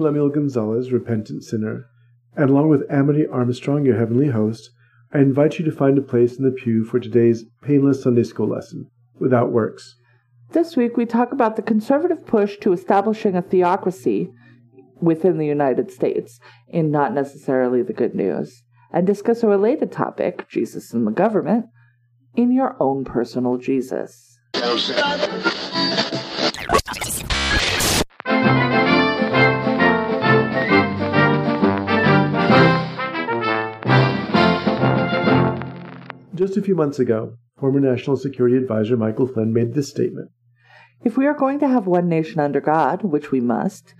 I'm Lemuel Gonzalez, repentant sinner, and along with Amity Armstrong, your heavenly host, I invite you to find a place in the pew for today's painless Sunday school lesson, Without Works. This week we talk about the conservative push to establishing a theocracy within the United States in not necessarily the good news, and discuss a related topic, Jesus and the government, in your own personal Jesus. Just a few months ago, former National Security Advisor Michael Flynn made this statement If we are going to have one nation under God, which we must,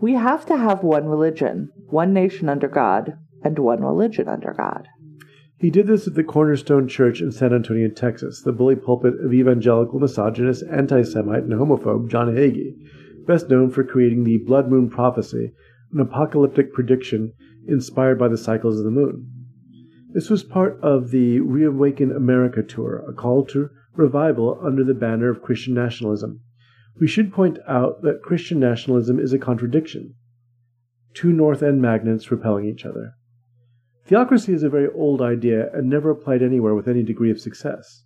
we have to have one religion, one nation under God, and one religion under God. He did this at the Cornerstone Church in San Antonio, Texas, the bully pulpit of evangelical misogynist, anti Semite, and homophobe John Hagee, best known for creating the Blood Moon Prophecy, an apocalyptic prediction inspired by the cycles of the moon. This was part of the Reawaken America tour, a call to revival under the banner of Christian nationalism. We should point out that Christian nationalism is a contradiction. Two north end magnets repelling each other. Theocracy is a very old idea and never applied anywhere with any degree of success.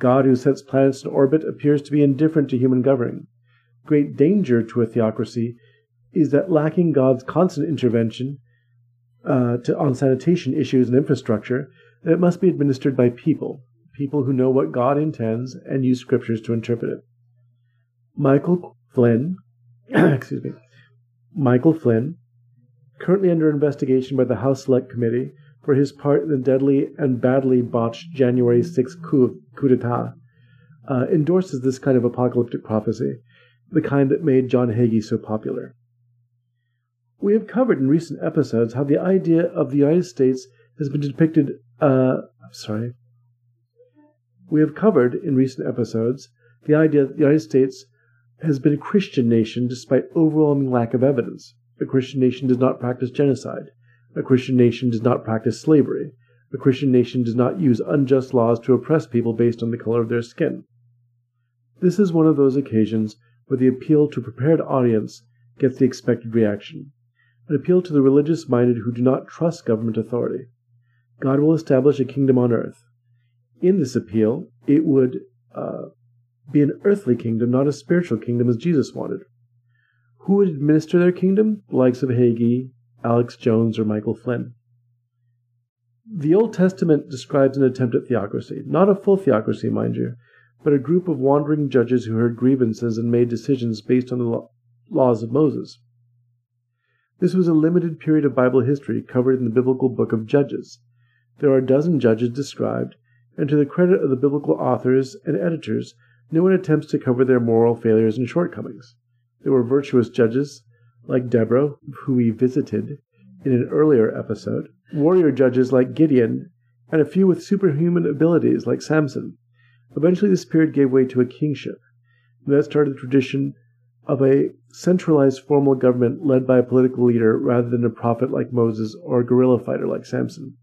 God who sets planets in orbit appears to be indifferent to human governing. Great danger to a theocracy is that lacking God's constant intervention, uh, to, on sanitation issues and infrastructure that it must be administered by people, people who know what God intends and use scriptures to interpret it. Michael Flynn, excuse me, Michael Flynn, currently under investigation by the House Select Committee for his part in the deadly and badly botched January 6 coup, coup d'etat, uh, endorses this kind of apocalyptic prophecy, the kind that made John Hagee so popular. We have covered in recent episodes how the idea of the United States has been depicted. Uh, sorry. We have covered in recent episodes the idea that the United States has been a Christian nation despite overwhelming lack of evidence. A Christian nation does not practice genocide. A Christian nation does not practice slavery. A Christian nation does not use unjust laws to oppress people based on the color of their skin. This is one of those occasions where the appeal to a prepared audience gets the expected reaction an appeal to the religious minded who do not trust government authority. God will establish a kingdom on earth. In this appeal, it would uh, be an earthly kingdom, not a spiritual kingdom as Jesus wanted. Who would administer their kingdom? The likes of Hagee, Alex Jones, or Michael Flynn. The Old Testament describes an attempt at theocracy, not a full theocracy, mind you, but a group of wandering judges who heard grievances and made decisions based on the laws of Moses. This was a limited period of Bible history covered in the biblical book of Judges. There are a dozen judges described, and to the credit of the biblical authors and editors, no one attempts to cover their moral failures and shortcomings. There were virtuous judges, like Deborah, who we visited in an earlier episode, warrior judges like Gideon, and a few with superhuman abilities like Samson. Eventually, this period gave way to a kingship, and that started the tradition of a centralized formal government led by a political leader rather than a prophet like Moses or a guerrilla fighter like Samson.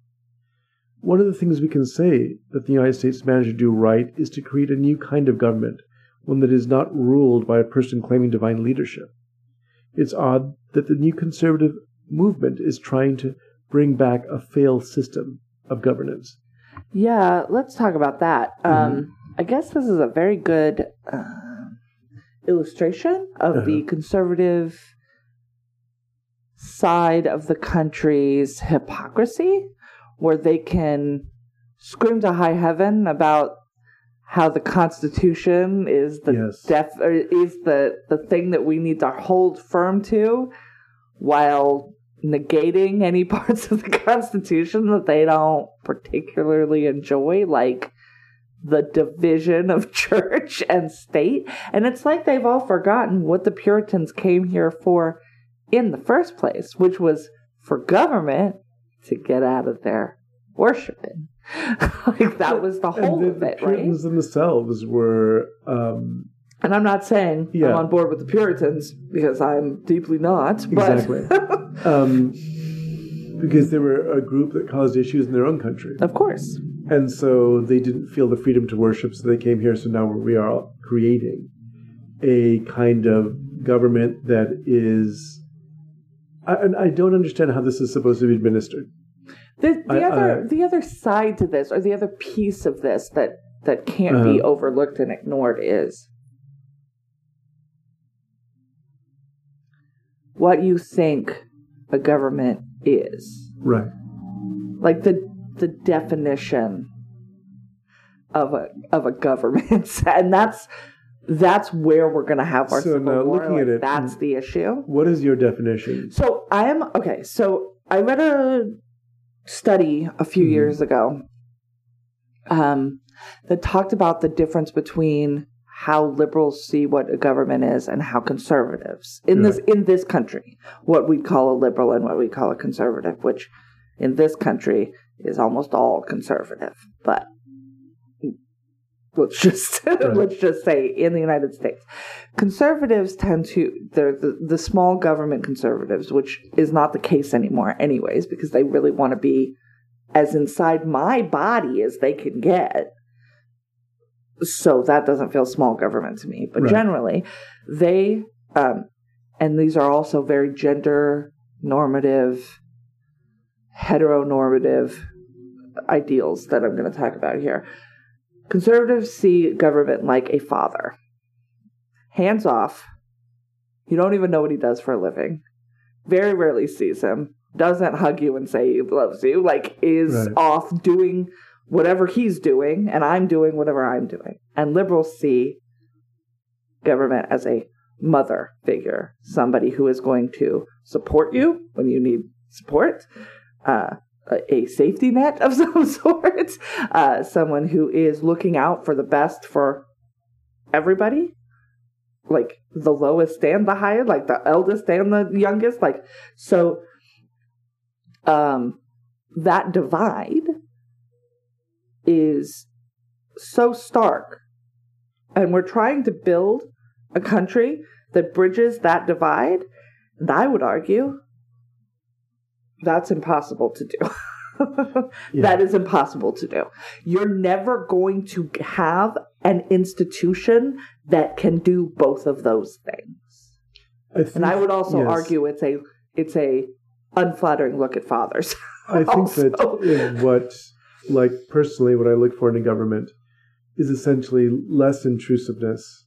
One of the things we can say that the United States managed to do right is to create a new kind of government, one that is not ruled by a person claiming divine leadership. It's odd that the new conservative movement is trying to bring back a failed system of governance. Yeah, let's talk about that. Mm-hmm. Um, I guess this is a very good. Uh illustration of uh-huh. the conservative side of the country's hypocrisy, where they can scream to high heaven about how the Constitution is the yes. def or is the the thing that we need to hold firm to, while negating any parts of the Constitution that they don't particularly enjoy, like the division of church and state. And it's like they've all forgotten what the Puritans came here for in the first place, which was for government to get out of there worshiping. like that was the whole the, of it, the Puritans right? themselves were. Um, and I'm not saying yeah. I'm on board with the Puritans because I'm deeply not. Exactly. um, because they were a group that caused issues in their own country. Of course. And so they didn't feel the freedom to worship, so they came here. So now we are creating a kind of government that is I, and I don't understand how this is supposed to be administered. The, the I, other I, the other side to this, or the other piece of this that that can't uh, be uh-huh. overlooked and ignored, is what you think a government is. Right. Like the the definition of a of a government, and that's that's where we're going to have our so now war. looking like, at it that's the issue what is your definition so i am okay so i read a study a few mm-hmm. years ago um, that talked about the difference between how liberals see what a government is and how conservatives in right. this in this country what we call a liberal and what we call a conservative which in this country is almost all conservative but let's just let's just say in the United States. Conservatives tend to they're the, the small government conservatives, which is not the case anymore anyways, because they really want to be as inside my body as they can get. So that doesn't feel small government to me. But right. generally, they um, and these are also very gender normative, heteronormative ideals that I'm going to talk about here Conservatives see government like a father. Hands off. You don't even know what he does for a living. Very rarely sees him. Doesn't hug you and say he loves you. Like, is right. off doing whatever he's doing, and I'm doing whatever I'm doing. And liberals see government as a mother figure, somebody who is going to support you when you need support, uh, a safety net of some sort, uh, someone who is looking out for the best for everybody, like the lowest and the highest, like the eldest and the youngest, like so. Um, that divide is so stark, and we're trying to build a country that bridges that divide. And I would argue that's impossible to do. yeah. That is impossible to do. You're never going to have an institution that can do both of those things. I think, and I would also yes. argue it's a it's a unflattering look at fathers. I think that what like personally what I look for in a government is essentially less intrusiveness.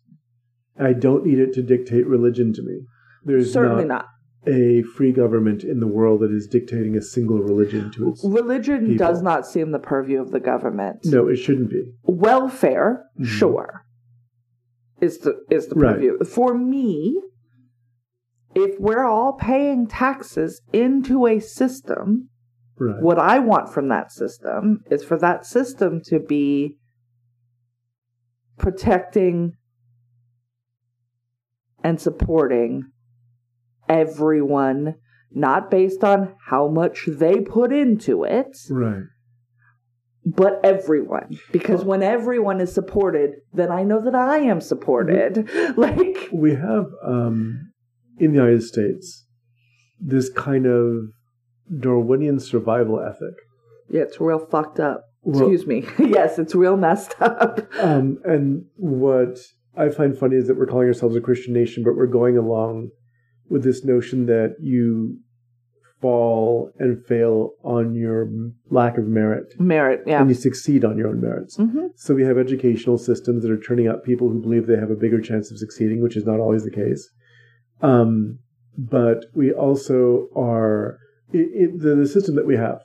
I don't need it to dictate religion to me. There's certainly not a free government in the world that is dictating a single religion to its religion people. does not seem the purview of the government. No, it shouldn't be. Welfare, mm-hmm. sure, is the is the purview. Right. For me, if we're all paying taxes into a system, right. what I want from that system is for that system to be protecting and supporting everyone, not based on how much they put into it. Right. But everyone, because when everyone is supported, then I know that I am supported. like we have um, in the United States this kind of Darwinian survival ethic. Yeah, it's real fucked up. Well, Excuse me. yes, it's real messed up. Um, and what I find funny is that we're calling ourselves a Christian nation, but we're going along with this notion that you fall and fail on your lack of merit. Merit, yeah. And you succeed on your own merits. Mm-hmm. So we have educational systems that are turning out people who believe they have a bigger chance of succeeding, which is not always the case. Um, but we also are, it, it, the, the, system that we have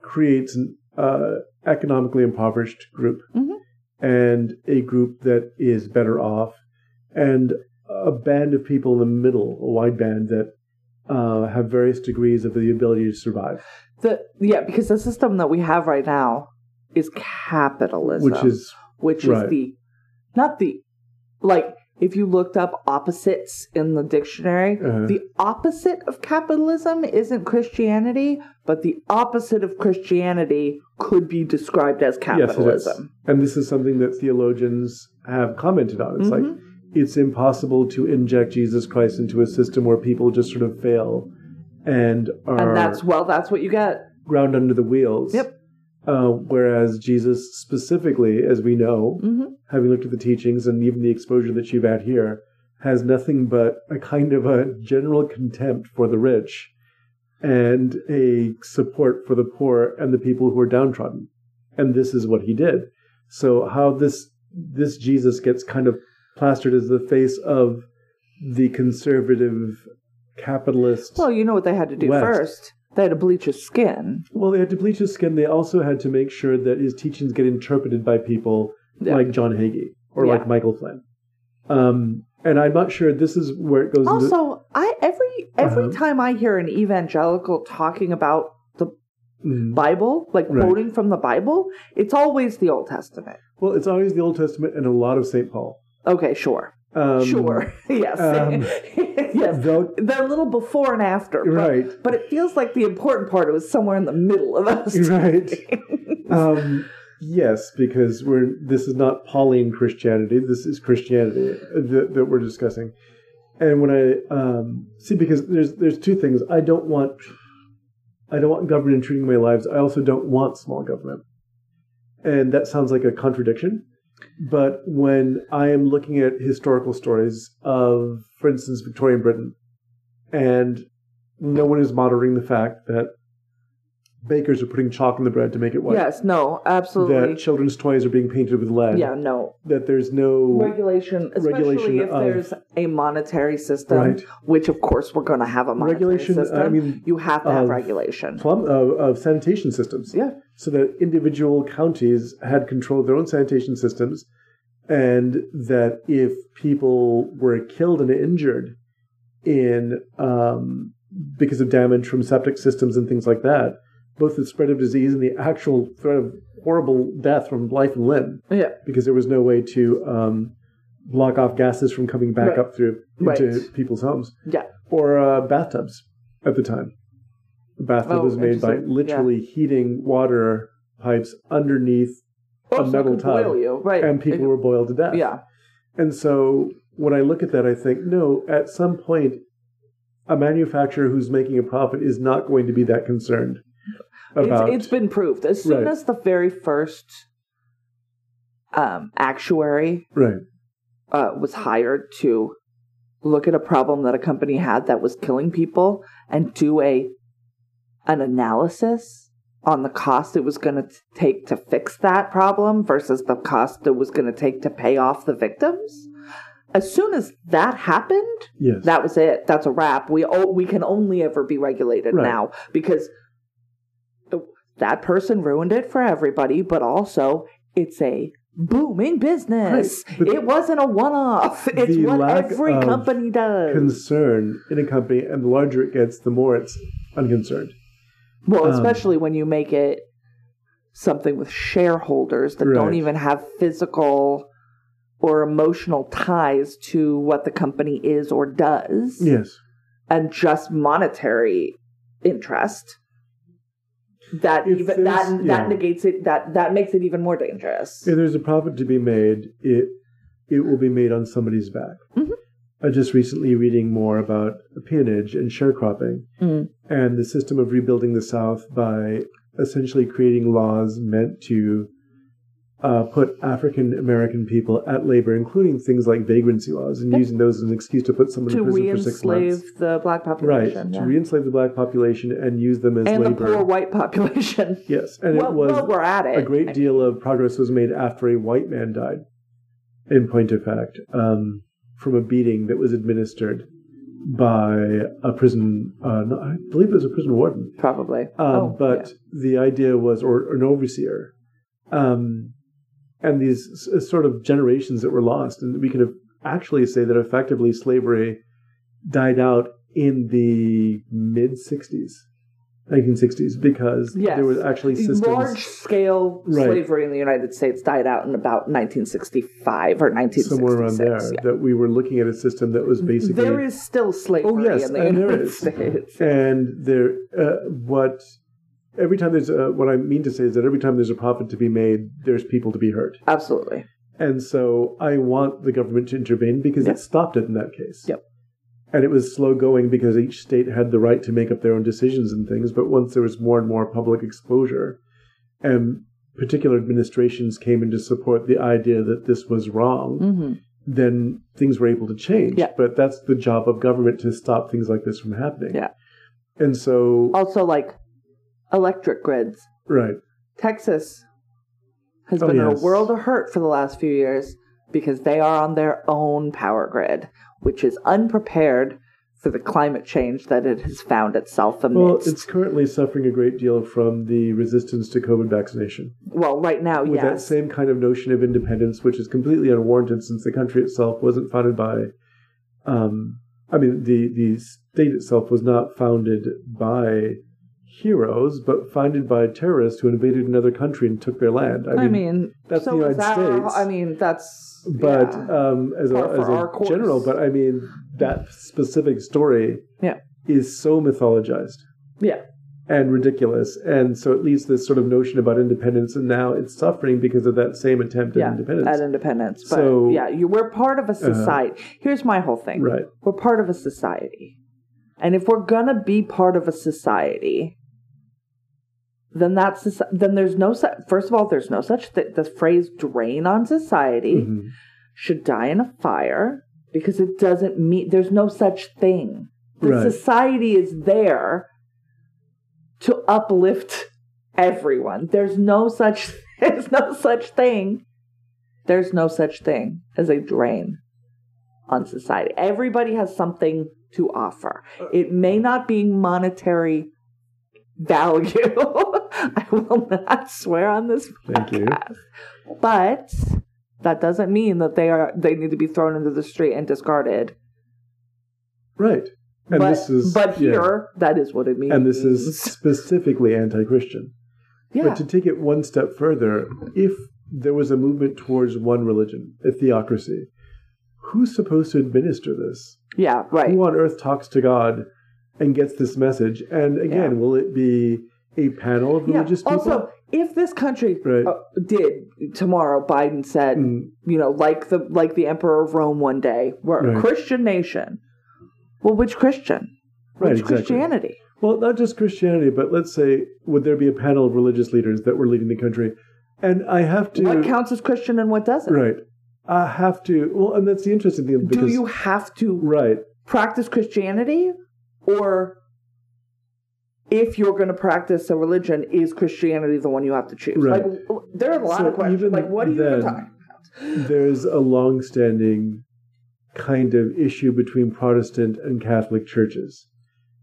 creates an uh, economically impoverished group mm-hmm. and a group that is better off. And a band of people in the middle, a wide band that uh, have various degrees of the ability to survive. The yeah, because the system that we have right now is capitalism, which is which right. is the not the like if you looked up opposites in the dictionary, uh-huh. the opposite of capitalism isn't Christianity, but the opposite of Christianity could be described as capitalism. Yes, and this is something that theologians have commented on. It's mm-hmm. like it's impossible to inject Jesus Christ into a system where people just sort of fail and are and that's well that's what you get ground under the wheels. Yep. Uh, whereas Jesus specifically, as we know, mm-hmm. having looked at the teachings and even the exposure that you've had here, has nothing but a kind of a general contempt for the rich and a support for the poor and the people who are downtrodden. And this is what he did. So how this this Jesus gets kind of plastered as the face of the conservative capitalist. Well, you know what they had to do West. first. They had to bleach his skin. Well, they had to bleach his skin. They also had to make sure that his teachings get interpreted by people yeah. like John Hagee or yeah. like Michael Flynn. Um, and I'm not sure this is where it goes. Also, into, I every every uh-huh. time I hear an evangelical talking about the mm. Bible, like right. quoting from the Bible, it's always the Old Testament. Well, it's always the Old Testament and a lot of St. Paul. Okay, sure. Um, sure. yes. Um, yes. They're a little before and after. But, right. But it feels like the important part was somewhere in the middle of us. Right. um, yes, because we're this is not Pauline Christianity. This is Christianity that, that we're discussing. And when I um, see, because there's there's two things. I don't want I don't want government intruding my lives. I also don't want small government. And that sounds like a contradiction but when I am looking at historical stories of, for instance, Victorian Britain, and no one is monitoring the fact that bakers are putting chalk in the bread to make it white. Yes, no, absolutely. That children's toys are being painted with lead. Yeah, no. That there's no regulation, especially regulation if of, there's a monetary system, right. which of course we're going to have a monetary regulation, system. I mean, you have to have regulation. Plum, uh, of sanitation systems. Yeah. So that individual counties had control of their own sanitation systems, and that if people were killed and injured in um, because of damage from septic systems and things like that both the spread of disease and the actual threat of horrible death from life and limb. Yeah. Because there was no way to um, block off gases from coming back right. up through into right. people's homes. Yeah. Or uh, bathtubs at the time. The bathtub oh, was made by literally yeah. heating water pipes underneath a metal tub. Right. And people it, were boiled to death. Yeah. And so when I look at that, I think, no, at some point, a manufacturer who's making a profit is not going to be that concerned about. It's, it's been proved as soon right. as the very first um, actuary right. uh, was hired to look at a problem that a company had that was killing people and do a an analysis on the cost it was going to take to fix that problem versus the cost it was going to take to pay off the victims. As soon as that happened, yes. that was it. That's a wrap. We we can only ever be regulated right. now because that person ruined it for everybody, but also it's a booming business. Right, it wasn't a one off. It's what every company does. Concern in a company, and the larger it gets, the more it's unconcerned. Well, um, especially when you make it something with shareholders that right. don't even have physical or emotional ties to what the company is or does. Yes. And just monetary interest that if even that yeah. that negates it that that makes it even more dangerous. If there's a profit to be made, it it will be made on somebody's back. Mm-hmm. I just recently reading more about peonage and sharecropping mm. and the system of rebuilding the South by essentially creating laws meant to uh, put African American people at labor, including things like vagrancy laws, and using those as an excuse to put someone to in prison for six months. To re-enslave the black population. Right, yeah. to re-enslave the black population and use them as and labor. And the poor white population. Yes, and well, it was well, we're at it. a great deal of progress was made after a white man died, in point of fact, um, from a beating that was administered by a prison, uh, no, I believe it was a prison warden. Probably. Um, oh, but yeah. the idea was, or, or an overseer, um, and these sort of generations that were lost. And we can actually say that effectively slavery died out in the mid 60s. 1960s because yes. there was actually systems. Large scale right. slavery in the United States died out in about 1965 or 1966. Somewhere around there. Yeah. That we were looking at a system that was basically. There is still slavery oh, yes, in the and United States. And there, uh, what every time there's a, what I mean to say is that every time there's a profit to be made, there's people to be hurt. Absolutely. And so I want the government to intervene because yep. it stopped it in that case. Yep. And it was slow going because each state had the right to make up their own decisions and things. But once there was more and more public exposure, and particular administrations came in to support the idea that this was wrong, mm-hmm. then things were able to change. Yeah. But that's the job of government to stop things like this from happening. Yeah. And so Also, like electric grids. right. Texas has Oh, been in yes. a world of hurt for the last few years because they are on their own power grid, which is unprepared for the climate change that it has found itself amidst. Well, it's currently suffering a great deal from the resistance to COVID vaccination. Well, right now, With that same kind of notion of independence, which is completely unwarranted since the country itself wasn't founded by, um, I mean, the, the state itself was not founded by heroes, but founded by terrorists who invaded another country and took their land. I mean, I mean, that's so the United our- States. I mean, that's. but yeah. um, as a, as a course. general, but I mean, that specific story Yeah. is so mythologized yeah. and ridiculous. And so it leaves this sort of notion about independence, and now it's suffering because of that same attempt yeah, at independence. at independence. But So- yeah, you, we're part of a society. Here's my whole thing. right. We're part of a society. And if we're gonna be part of a society, then that's then there's no su- first of all there's no such th- the phrase drain on society Mhm. should die in a fire because it doesn't mean there's no such thing. The Right. society is there to uplift everyone. There's no such there's no such thing. There's no such thing as a drain on society. Everybody has something to offer. It may not be monetary value. I will not swear on this Thank you. But that doesn't mean that they are they need to be thrown into the street and discarded. Right. And but this is but yeah. here that is what it means. and this is specifically anti-Christian. yeah. But to take it one step further, if there was a movement towards one religion, a theocracy, who's supposed to administer this? yeah, right. Who on earth talks to God and gets this message? And again, Yeah. will it be a panel of Yeah. religious people? Also, if this country Right. uh, did tomorrow, Biden said, Mm, you know, like the like the Emperor of Rome one day, we're a Christian nation. Well, which Christian? Right, Which exactly. Christianity? well, not just Christianity, but let's say, would there be a panel of religious leaders that were leading the country? And I have to. What counts as Christian and what doesn't? Right. I have to. Well, and that's the interesting thing because. Do you have to Right. practice Christianity, or if you're going to practice a religion, is Christianity the one you have to choose? Right. Like, there are a lot So of questions. Like, what are you then- even talking about? there's a long-standing kind of issue between Protestant and Catholic churches.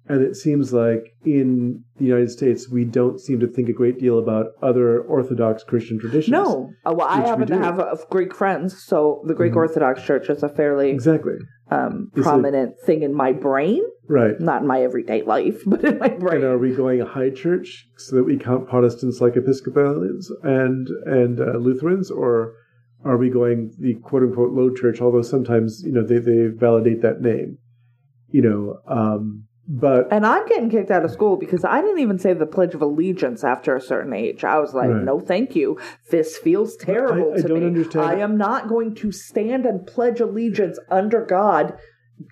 And it seems like in the United States, we don't seem to think a great deal about other Orthodox Christian traditions. No, uh, well, I Which we happen to have uh, Greek friends, so the Greek Mhm. Orthodox Church is a fairly Exactly. um, prominent thing in my brain, Right. not in my everyday life, but in my And are we going a high church so that we count Protestants like Episcopalians and and uh, Lutherans, or are we going the quote unquote low church? Although sometimes you know they they validate that name, you know. Um, but And I'm getting kicked out of school because I didn't even say the Pledge of Allegiance after a certain age. I was like, Right. no, thank you. This feels terrible I- I to don't me. understand- I am not going to stand and pledge allegiance under God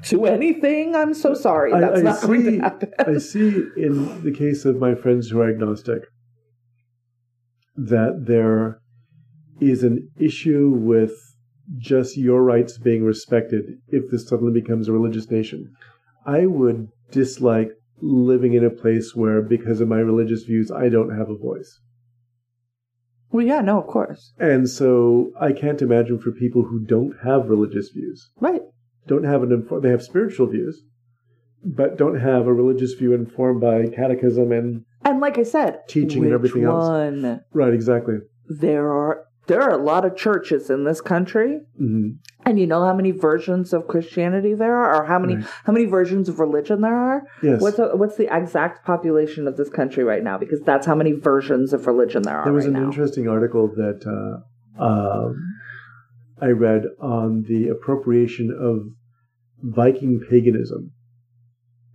to anything. I'm so sorry. That's I not going to happen. I see in the case of my friends who are agnostic that there is an issue with just your rights being respected if this suddenly becomes a religious nation. I would dislike living in a place where, because of my religious views, I don't have a voice. well, yeah, no, of course. And so I can't imagine for people who don't have religious views, Right. Don't have an infor- they have spiritual views, but don't have a religious view informed by catechism and And like I said, Teaching and everything else. one? right exactly. There are there are a lot of churches in this country, hmm and you know how many versions of Christianity there are, or how many Right. how many versions of religion there are. Yes. What's the, what's the exact population of this country right now? Because that's how many versions of religion there are There was right an now. interesting article that uh, um, I read on the appropriation of Viking paganism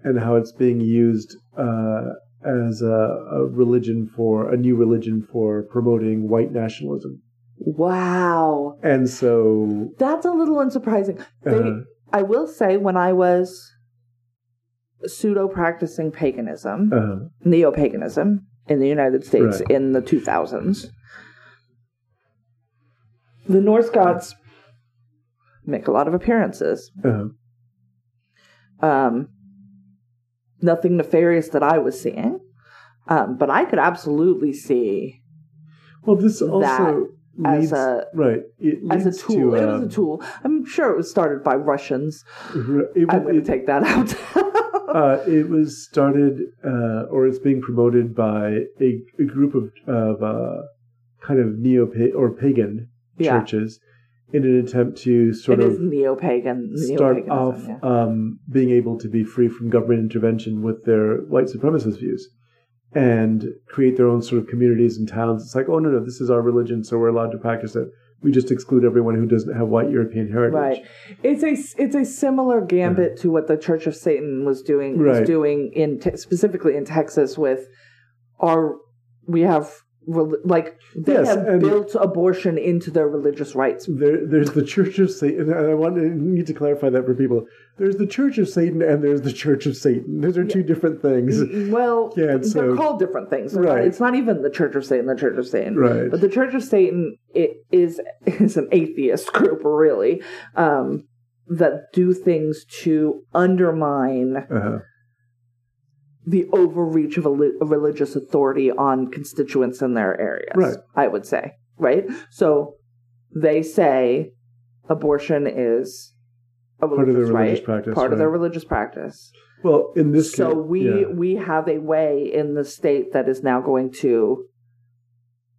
and how it's being used uh, as a, a religion for a new religion for promoting white nationalism. wow, And so, that's a little unsurprising. They, uh, I will say, when I was pseudo practicing paganism, uh, neo paganism in the United States Right. in the 2000s. The Norse gods make a lot of appearances. Uh-huh. Um, nothing nefarious that I was seeing, um, but I could absolutely see. Well, this also leads, as a right as a tool. To, um, it was a um, tool. I'm sure it was started by Russians. It, I'm going to take that out. uh, it was started, uh, or it's being promoted by a, a group of, of uh, kind of neo or pagan yeah. churches in an attempt to sort it of neo-pagan start off yeah. um, being able to be free from government intervention with their white supremacist views and create their own sort of communities and towns. It's like, oh no, no, this is our religion, so we're allowed to practice it. We just exclude everyone who doesn't have white European heritage. Right. It's a it's a similar gambit yeah. to what the Church of Satan was doing was doing in te- specifically in Texas with our we have like they yes, have built abortion into their religious rights. There, there's the Church of Satan. And I want to need to clarify that for people. There's the Church of Satan and there's the Church of Satan. Those are yeah. two different things. Well, yeah, they're called different things. Right. It's not even the Church of Satan. The Church of Satan. Right. But the Church of Satan it is is an atheist group, really, um, that do things to undermine. Uh-huh the overreach of a, li- a, religious authority on constituents in their areas. Right. I would say. Right. So they say abortion is a part of their right, religious practice. Part right. of their religious practice. Well, in this so case, we yeah. we have a way in the state that is now going to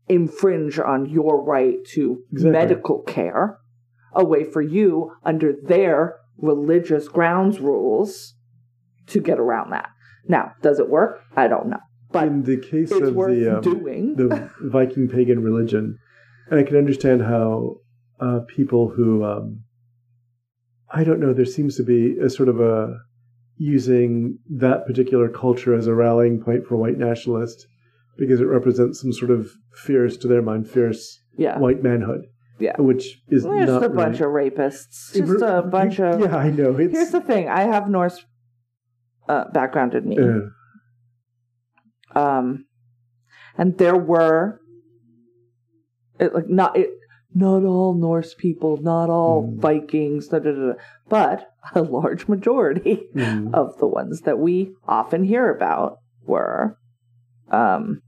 infringe on your right to exactly. medical care, a way for you under their religious grounds rules to get around that. Now, does it work? I don't know. But in the case of the, um, doing. the Viking pagan religion, and I can understand how uh, people who um, I don't know, there seems to be a sort of a using that particular culture as a rallying point for white nationalists because it represents some sort of fierce, to their mind, fierce yeah. white manhood. Yeah, which is well, just a bunch of rapists. Just a bunch of. Yeah, I know. It's, here's the thing: I have Norse uh, background in me. Um, and there were it, like not it, not all Norse people, not all mm. Vikings, da, da, da, but a large majority mm. of the ones that we often hear about were um,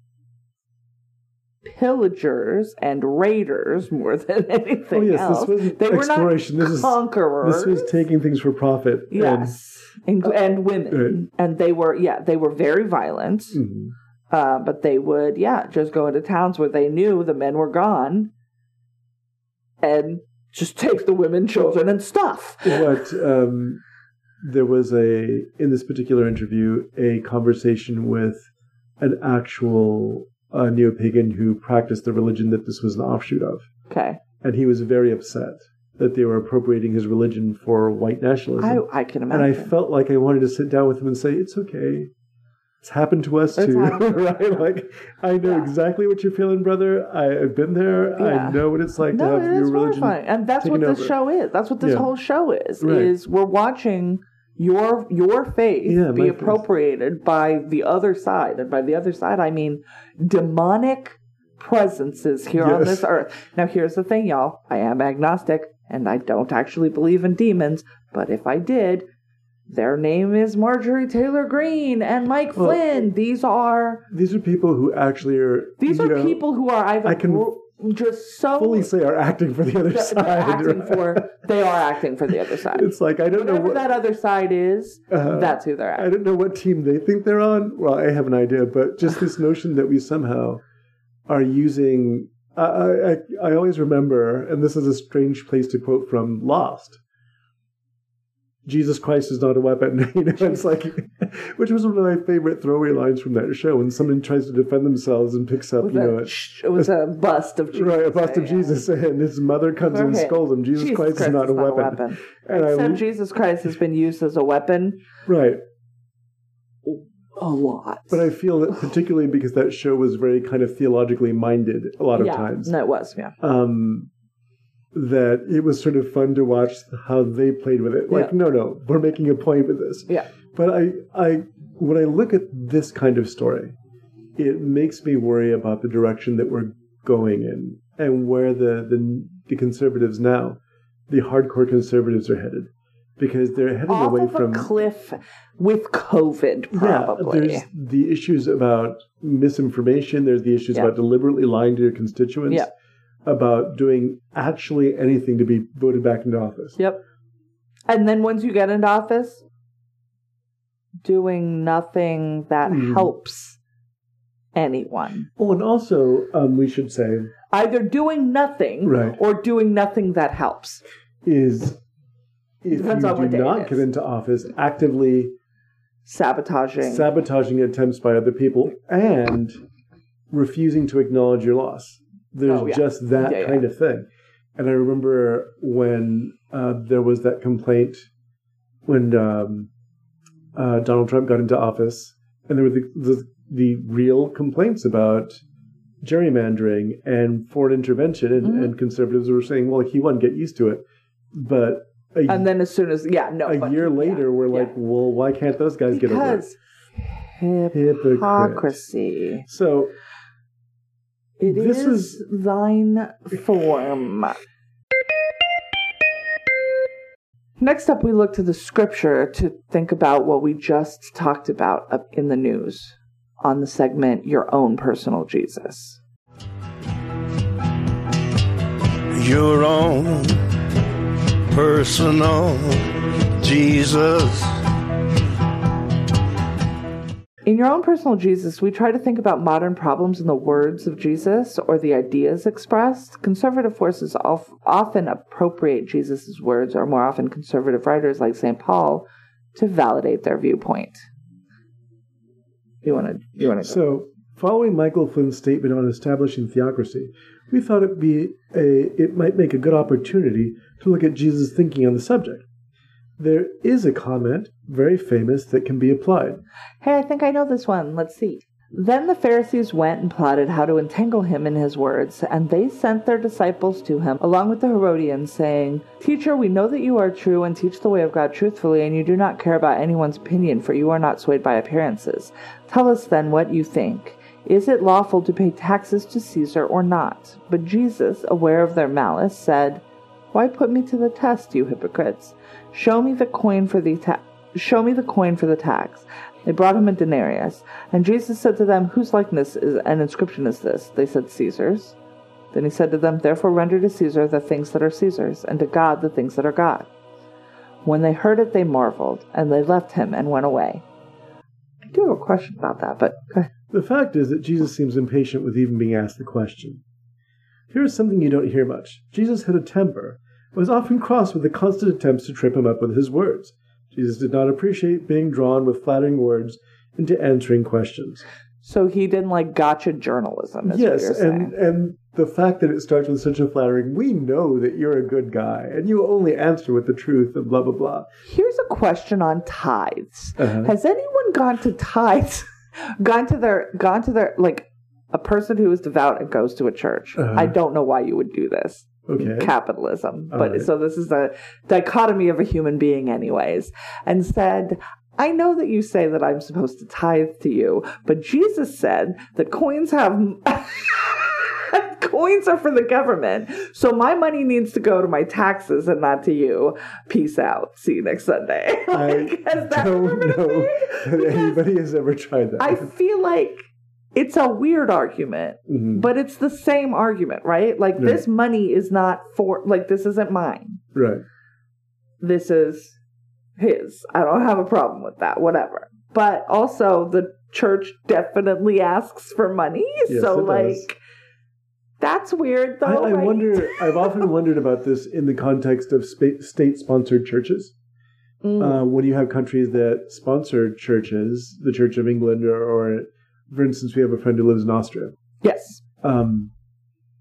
pillagers and raiders more than anything oh, yes, else. This was they exploration. were not conquerors. This was taking things for profit. Yes, and, and, and women, right. and they were yeah they were very violent. Mm-hmm. Uh, but they would yeah just go into towns where they knew the men were gone, and just take the women, children, and stuff. But um, there was a in this particular interview a conversation with an actual Uh, a neo pagan who practiced the religion that this was an offshoot of. Okay. And he was very upset that they were appropriating his religion for white nationalism. I, I can imagine. And I felt like I wanted to sit down with him and say, "It's okay. It's happened to us it's too, right? Like I know yeah. exactly what you're feeling, brother. I, have been there. Yeah. I know what it's like no, to have your religion, horrifying. and that's what this over. show is. That's what this yeah. whole show is. Right. Is we're watching your your faith yeah, be appropriated faith. by the other side and by the other side i mean demonic presences here yes. on this earth now here's the thing y'all i am agnostic and i don't actually believe in demons but if i did their name is Marjorie Taylor Greene and Mike well, Flynn. These are these are people who actually are. These are know, people who are either I can, just so fully say are acting for the other they're, side. Acting right? for they are acting for the other side. It's like I don't Whatever know what that other side is. Uh, that's who they're acting. I don't know what team they think they're on. Well, I have an idea, but just this notion that we somehow are using. I, I I always remember, and this is a strange place to quote from Lost Jesus Christ is not a weapon. You know, it's like, which was one of my favorite throwaway lines from that show when someone tries to defend themselves and picks up, you know, it was a bust of Jesus. Right, a bust of Jesus, and his mother comes okay. and scolds him. Jesus, Jesus Christ, Christ, is not, a, not weapon. a weapon. And Except I, Jesus Christ has been used as a weapon. Right. A lot. But I feel that particularly because that show was very kind of theologically minded a lot of yeah, times. No, it was, yeah. Um, that it was sort of fun to watch how they played with it. Like, yeah. no, no, we're making a point with this. Yeah. But I, I, when I look at this kind of story, it makes me worry about the direction that we're going in and where the the, the conservatives now the hardcore conservatives are headed because they're heading Off away from a cliff with COVID, probably. Yeah, there's the issues about misinformation. There's the issues Yeah. about deliberately lying to your constituents. Yeah. About doing actually anything to be voted back into office. Yep. And then once you get into office, doing nothing that Mhm. helps anyone. Oh, and also um, we should say Either doing nothing Right. or doing nothing that helps. is if Depends you do not get into office, actively Sabotaging. sabotaging attempts by other people and refusing to acknowledge your loss. There's Oh, yeah. just that Yeah, yeah. kind of thing. And I remember when uh, there was that complaint when um, uh, Donald Trump got into office, and there were the, the, the real complaints about gerrymandering and foreign intervention, and, Mhm. and conservatives were saying, well, he won't get used to it. But a, and then as soon as, yeah, no. a year yeah, later, we're yeah. like, well, why can't those guys get over because Hypocrite. hypocrisy. So It This is is- thine form. Next up, we look to the scripture to think about what we just talked about in the news on the segment Your Own Personal Jesus. your own personal Jesus. In Your Own Personal Jesus, we try to think about modern problems in the words of Jesus or the ideas expressed. Conservative forces often appropriate Jesus' words, or more often conservative writers like St. Paul, to validate their viewpoint. You want to? You? So, following Michael Flynn's statement on establishing theocracy, we thought it be a it might make a good opportunity to look at Jesus' thinking on the subject. There is a comment, very famous, that can be applied. Hey, I think I know this one. Let's see. Then the Pharisees went and plotted how to entangle him in his words, and they sent their disciples to him, along with the Herodians, saying, Teacher, we know that you are true and teach the way of God truthfully, and you do not care about anyone's opinion, for you are not swayed by appearances. Tell us then what you think. Is it lawful to pay taxes to Caesar or not? But Jesus, aware of their malice, said, Why put me to the test, you hypocrites? Show me the coin for the ta- show me the coin for the tax. They brought him a denarius, and Jesus said to them, Whose likeness is an inscription is this? They said, Caesar's. Then he said to them, Therefore render to Caesar the things that are Caesar's, and to God the things that are God. When they heard it, they marveled, and they left him and went away. I do have a question about that, but. The fact is that Jesus seems impatient with even being asked the question. Here is something you don't hear much. Jesus had a temper, was often cross with the constant attempts to trip him up with his words. Jesus did not appreciate being drawn with flattering words into answering questions. so he didn't like gotcha journalism, is yes, what you're and and the fact that it starts with such a flattering, we know that you're a good guy, and you only answer with the truth, and blah blah blah. Here's a question on tithes. Uh-huh. Has anyone gone to tithes, gone to their, gone to their, like, a person who is devout and goes to a church? Uh-huh. I don't know why you would do this. Okay. Capitalism. All but right. so this is a dichotomy of a human being, anyways. And said, I know that you say that I'm supposed to tithe to you, but Jesus said that coins have. Coins are for the government, so my money needs to go to my taxes and not to you. Peace out. See you next Sunday. I Like, that don't know that anybody has ever tried that. I feel like it's a weird argument, Mhm. but it's the same argument, right? Like Right. this money is not for like this isn't mine. Right. This is his. I don't have a problem with that. Whatever. But also the church definitely asks for money, Yes, so like does. that's weird I, though. I right? wonder. I've often wondered about this in the context of spa- state-sponsored churches. Mm. Uh, when you have countries that sponsor churches, the Church of England, or, or for instance, we have a friend who lives in Austria, yes. um,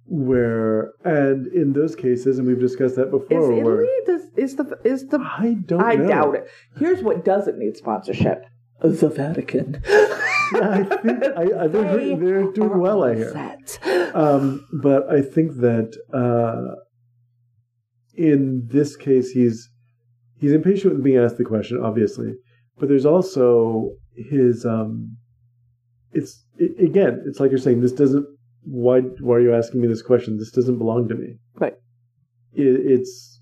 where, and in those cases, and we've discussed that before, Italy does is the is the I don't I know. doubt it. Here's what doesn't need sponsorship. The Vatican. I think I, I, they're, They they're doing well. I hear. Um, but I think that uh, in this case, he's he's impatient with being asked the question, obviously. But there's also his. Um, it's it, again, it's like you're saying. This doesn't. Why why are you asking me this question? This doesn't belong to me. Right. It, it's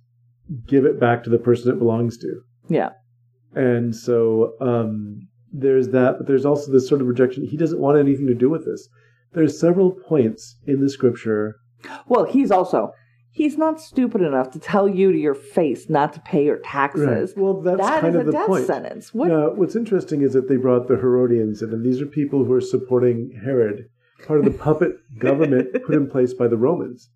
give it back to the person it belongs to. Yeah. And so um, there's that, but there's also this sort of rejection. He doesn't want anything to do with this. There's several points in the scripture. Well, he's also he's not stupid enough to tell you to your face not to pay your taxes. Right. Well, that's that kind is of a the death point. sentence. What? Now, what's interesting is that they brought the Herodians in, and these are people who are supporting Herod, part of the puppet government put in place by the Romans.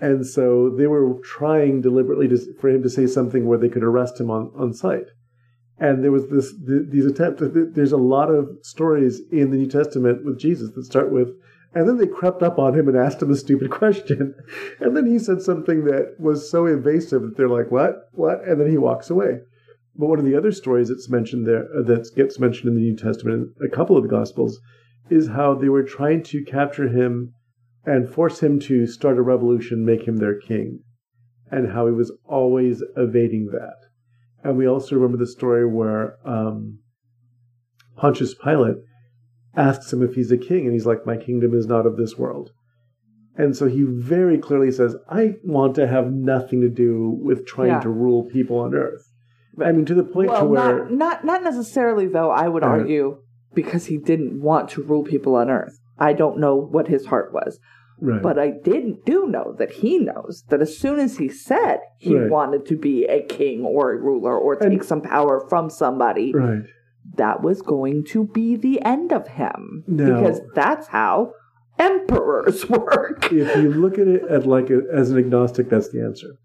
And so they were trying deliberately to, for him to say something where they could arrest him on, on sight. And there was this these attempts. There's a lot of stories in the New Testament with Jesus that start with, and then they crept up on him and asked him a stupid question, and then he said something that was so invasive that they're like, "What? What?" And then he walks away. But one of the other stories that's mentioned there, uh, that gets mentioned in the New Testament, a couple of the Gospels, is how they were trying to capture him and force him to start a revolution, make him their king, and how he was always evading that. And we also remember the story where um, Pontius Pilate asks him if he's a king, and he's like, My kingdom is not of this world. And so he very clearly says, I want to have nothing to do with trying yeah. to rule people on earth. I mean, to the point well, to where. Not, not, not necessarily, though, I would uh, argue, because he didn't want to rule people on earth. I don't know what his heart was. Right. But I did do know that he knows that as soon as he said he right. wanted to be a king or a ruler or take and, some power from somebody, right. That was going to be the end of him. Now, because that's how emperors work. if you look at it at like a, as an agnostic, that's the answer.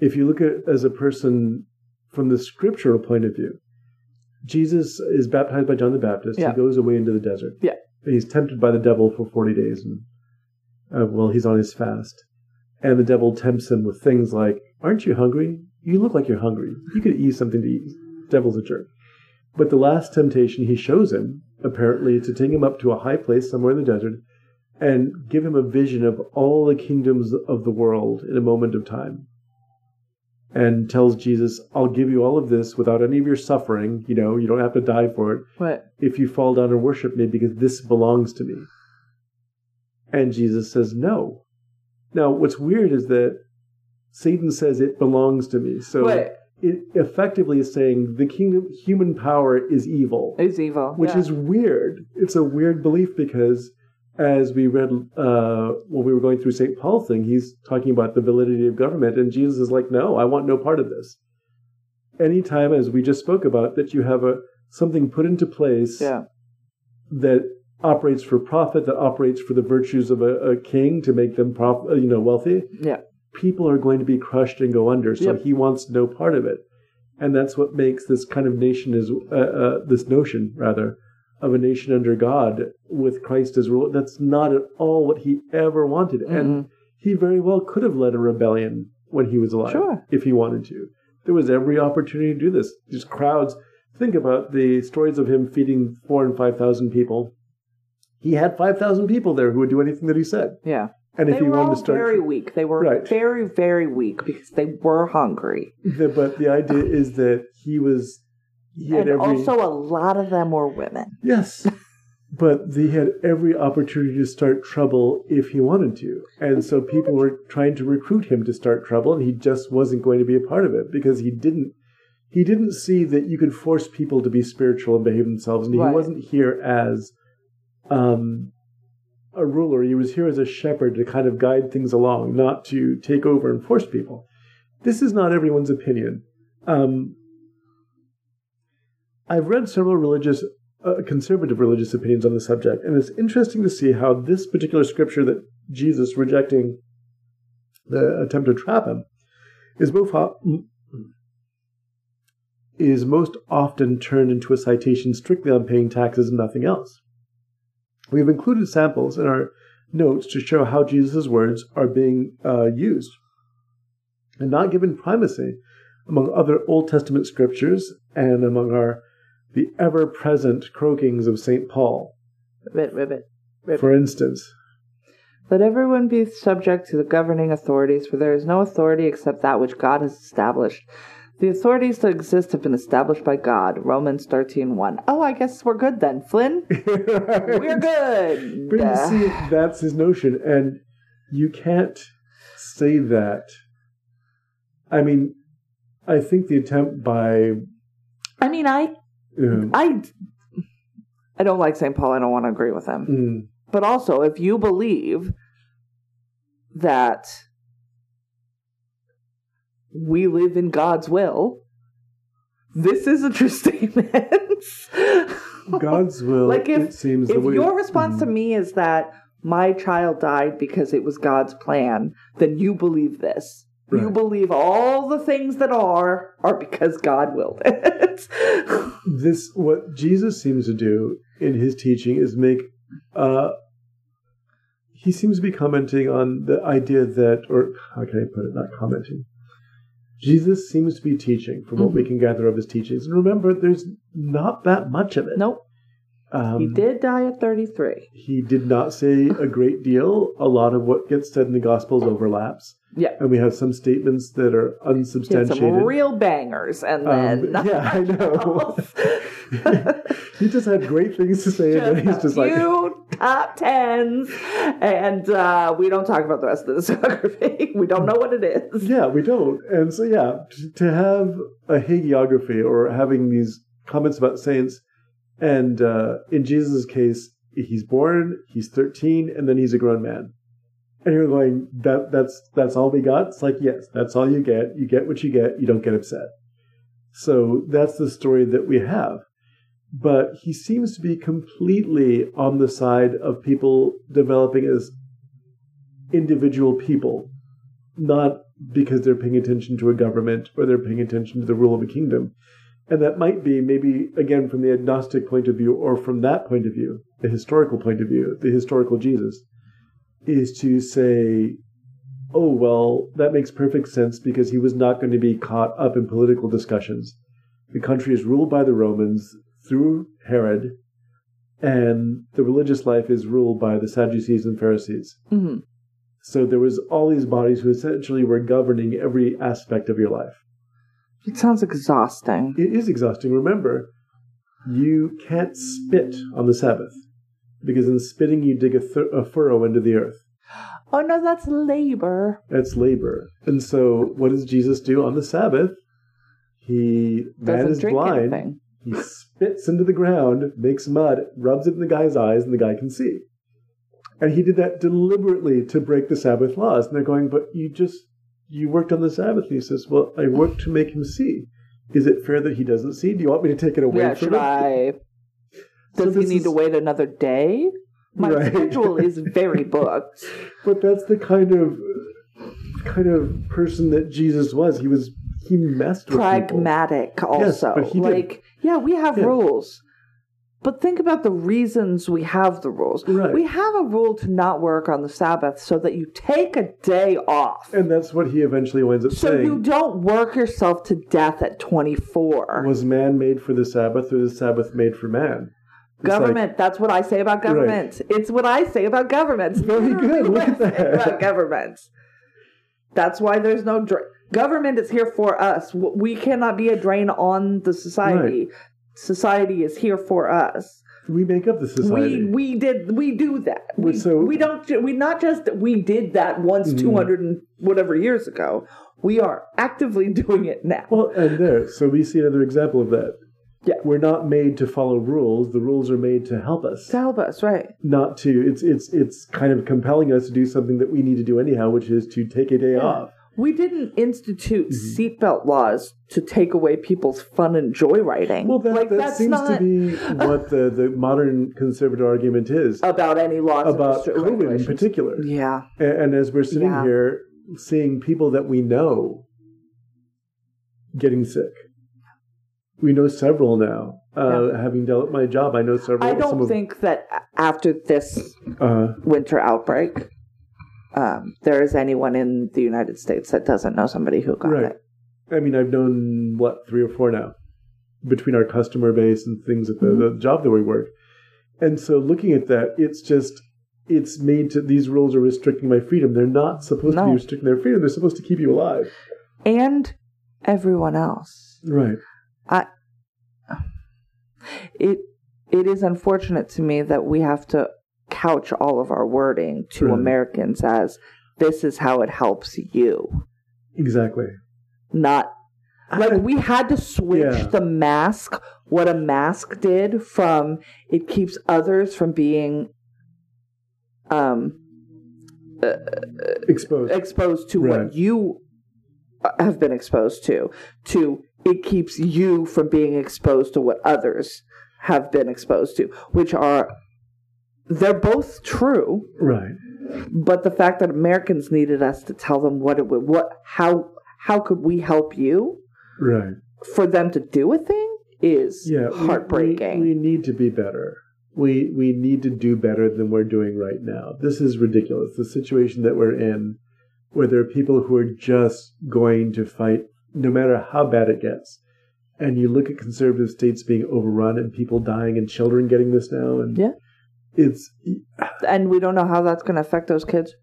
If you look at it as a person from the scriptural point of view, Jesus is baptized by John the Baptist. Yeah. He goes away into the desert. Yeah. He's tempted by the devil for 40 days and uh, well, he's on his fast. And the devil tempts him with things like, Aren't you hungry? You look like you're hungry. You could eat something to eat. devil's a jerk. But the last temptation he shows him, apparently, to take him up to a high place somewhere in the desert and give him a vision of all the kingdoms of the world in a moment of time. And tells Jesus, I'll give you all of this without any of your suffering. You know, you don't have to die for it. What? If you fall down and worship me because this belongs to me. And Jesus says, no. Now, what's weird is that Satan says it belongs to me. So. It effectively is saying the kingdom, human power is evil. Is evil. Which yeah. is weird. It's a weird belief because as we read uh, when we were going through St. Paul thing, he's talking about the validity of government, and Jesus is like, no, I want no part of this. Anytime, as we just spoke about, that you have a something put into place yeah. that operates for profit, that operates for the virtues of a, a king to make them prof, you know, wealthy. Yeah. People are going to be crushed and go under. So Yep. he wants no part of it, and that's what makes this kind of nation is uh, uh, this notion rather of a nation under God with Christ as ruler. That's not at all what he ever wanted, and he very well could have led a rebellion when he was alive Sure. if he wanted to. There was every opportunity to do this. Just crowds. Think about the stories of him feeding four and five thousand people. He had five thousand people there who would do anything that he said. Yeah. And if they he were wanted to start, very weak. They were Right. very, very weak because they were hungry. the, but the idea is that he was he had and every also, a lot of them were women. yes, but he had every opportunity to start trouble if he wanted to, and so people were trying to recruit him to start trouble, and he just wasn't going to be a part of it because he didn't. He didn't see that you could force people to be spiritual and behave themselves, and Right. he wasn't here as um, a ruler. He was here as a shepherd to kind of guide things along, not to take over and force people. This is not everyone's opinion. Um, I've read several religious, uh, conservative religious opinions on the subject, and it's interesting to see how this particular scripture that Jesus rejecting the attempt to trap him is both is most often turned into a citation strictly on paying taxes and nothing else. We have included samples in our notes to show how Jesus' words are being uh, used and not given primacy among other Old Testament scriptures and among our the ever-present croakings of St. Paul. Ribbit, ribbit, ribbit. For instance, Let everyone be subject to the governing authorities, for there is no authority except that which God has established. The authorities that exist have been established by God. Romans thirteen one. Oh, I guess we're good then. Flynn? we're good. But you see, that's his notion, and you can't say that I mean, I think the attempt by. I mean, I. I. I don't like St. Paul. I don't want to agree with him. Mm. But also, if you believe that we live in God's will, this is a true statement. God's will. like if, it seems if your response mm. to me is that my child died because it was God's plan, then you believe this. Right. You believe all the things that are are because God willed it. this what Jesus seems to do in his teaching is make uh he seems to be commenting on the idea that or how can I put it, not commenting. Jesus seems to be teaching from what mm-hmm. we can gather of his teachings. And remember, there's not that much of it. Nope. Um, he did die at 33. He did not say a great deal. A lot of what gets said in the Gospels overlaps. Yeah. And we have some statements that are unsubstantiated. some real bangers, and then. Um, yeah, I know. he just had great things to say, just and then he's just like. top tens, and uh, we don't talk about the rest of the discography. we don't know what it is. Yeah, we don't. And so, yeah, to have a hagiography or having these comments about saints and uh, in Jesus' case, he's born, he's 13, and then he's a grown man. And you're going, that that's that's all we got? It's like, yes, that's all you get. You get what you get, you don't get upset. So that's the story that we have. But he seems to be completely on the side of people developing as individual people, not because they're paying attention to a government or they're paying attention to the rule of a kingdom. And that might be maybe, again, from the agnostic point of view or from that point of view, the historical point of view, the historical Jesus, is to say, oh, well, that makes perfect sense because he was not going to be caught up in political discussions. The country is ruled by the Romans through Herod, and the religious life is ruled by the Sadducees and Pharisees. Mm-hmm. So there was all these bodies who essentially were governing every aspect of your life. It sounds exhausting. It is exhausting. Remember, you can't spit on the Sabbath because in spitting you dig a, th- a furrow into the earth. Oh no, that's labor. That's labor. And so, what does Jesus do on the Sabbath? He man is blind. Anything. He spits into the ground, makes mud, rubs it in the guy's eyes, and the guy can see. And he did that deliberately to break the Sabbath laws. And they're going, but you just you worked on the Sabbath. And he says, Well, I worked to make him see. Is it fair that he doesn't see? Do you want me to take it away yeah, from should him? I? Does so he need is... to wait another day? My right. schedule is very booked. but that's the kind of kind of person that Jesus was. He was he messed with pragmatic people. also. Yes, like did. yeah, we have yeah. rules. But think about the reasons we have the rules. Right. We have a rule to not work on the Sabbath so that you take a day off. And that's what he eventually winds up so saying. So you don't work yourself to death at 24. Was man made for the Sabbath or the Sabbath made for man? It's government. Like, that's what I say about government. Right. It's what I say about governments. Very good. Look at that. About government. That's why there's no dra- government is here for us. We cannot be a drain on the society. Right society is here for us. We make up the society. We we did we do that. We, so, we don't we not just we did that once mm-hmm. two hundred and whatever years ago. We are actively doing it now. Well, and there, so we see another example of that. Yeah, we're not made to follow rules. The rules are made to help us. To help us, right? Not to. It's it's it's kind of compelling us to do something that we need to do anyhow, which is to take a day yeah. off. We didn't institute mm-hmm. seatbelt laws to take away people's fun and joyriding. Well, that, like, that seems not... to be what the, the modern conservative argument is about any laws about COVID in particular. Yeah, and, and as we're sitting yeah. here seeing people that we know getting sick, we know several now. Uh, yeah. Having dealt with my job, I know several. I don't think that after this uh, winter outbreak um, there is anyone in the United States that doesn't know somebody who got right. it. I mean, I've known what three or four now between our customer base and things at the, mm-hmm. the job that we work. And so, looking at that, it's just it's made to these rules are restricting my freedom. They're not supposed no. to be restricting their freedom. They're supposed to keep you alive and everyone else. Right. I. It it is unfortunate to me that we have to couch all of our wording to Americans as this is how it helps you. Exactly. not like we had to switch yeah. the mask what a mask did from it keeps others from being um uh, exposed exposed to right. what you have been exposed to to it keeps you from being exposed to what others have been exposed to which are they're both true right but the fact that Americans needed us to tell them what it would what how how could we help you right for them to do a thing is yeah, heartbreaking we, we, we need to be better we we need to do better than we're doing right now. This is ridiculous. The situation that we're in, where there are people who are just going to fight no matter how bad it gets. And you look at conservative states being overrun and people dying and children getting this now and yeah. It's and we don't know how that's going to affect those kids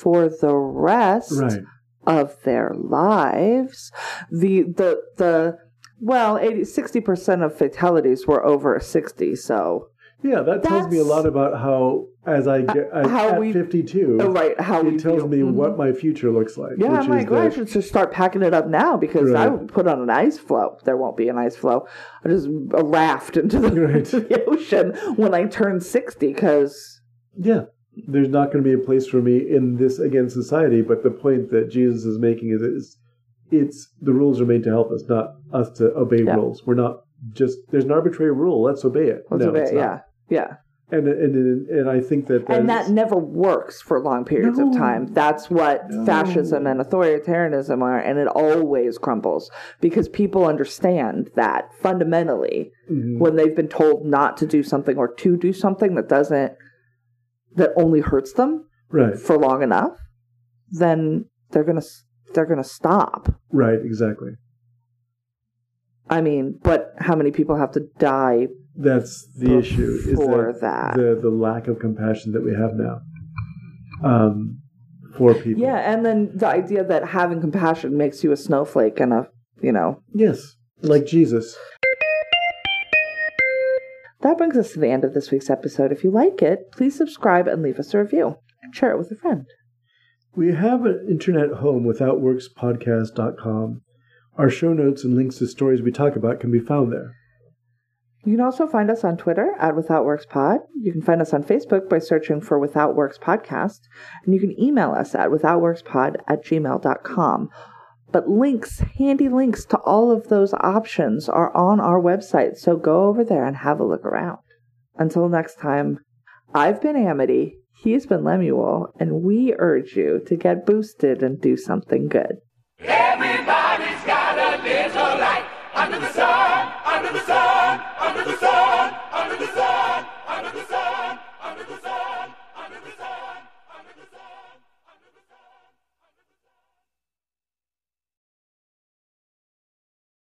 for the rest right. of their lives. The the the well, 80, 60% of fatalities were over 60, so yeah, that tells me a lot about how, as I get uh, how at we, 52, oh, right? How it tells me mm-hmm. what my future looks like. Yeah, I'm like, well, I should just start packing it up now because right. I would put on an ice floe. There won't be an ice floe. I just a raft into the, right. into the ocean when I turn 60 because yeah, there's not going to be a place for me in this again society. But the point that Jesus is making is, is it's the rules are made to help us, not us to obey yeah. rules. We're not just there's an arbitrary rule. Let's obey it. Let's no, obey it. Yeah. Yeah. And, and and I think that and that never works for long periods no, of time. That's what no. fascism and authoritarianism are, and it always crumbles because people understand that fundamentally mm-hmm. when they've been told not to do something or to do something that doesn't that only hurts them right. for long enough, then they're gonna they're gonna stop. Right. Exactly. I mean, but how many people have to die that's the issue. Is that, that, the the lack of compassion that we have now um, for people. Yeah, and then the idea that having compassion makes you a snowflake and a you know. Yes, like Jesus. That brings us to the end of this week's episode. If you like it, please subscribe and leave us a review and share it with a friend. We have an internet home withoutworkspodcast.com. Our show notes and links to stories we talk about can be found there. You can also find us on Twitter at Without Works Pod. You can find us on Facebook by searching for Without Works Podcast. And you can email us at withoutworkspod at gmail.com. But links, handy links to all of those options are on our website, so go over there and have a look around. Until next time, I've been Amity, he's been Lemuel, and we urge you to get boosted and do something good. Everybody's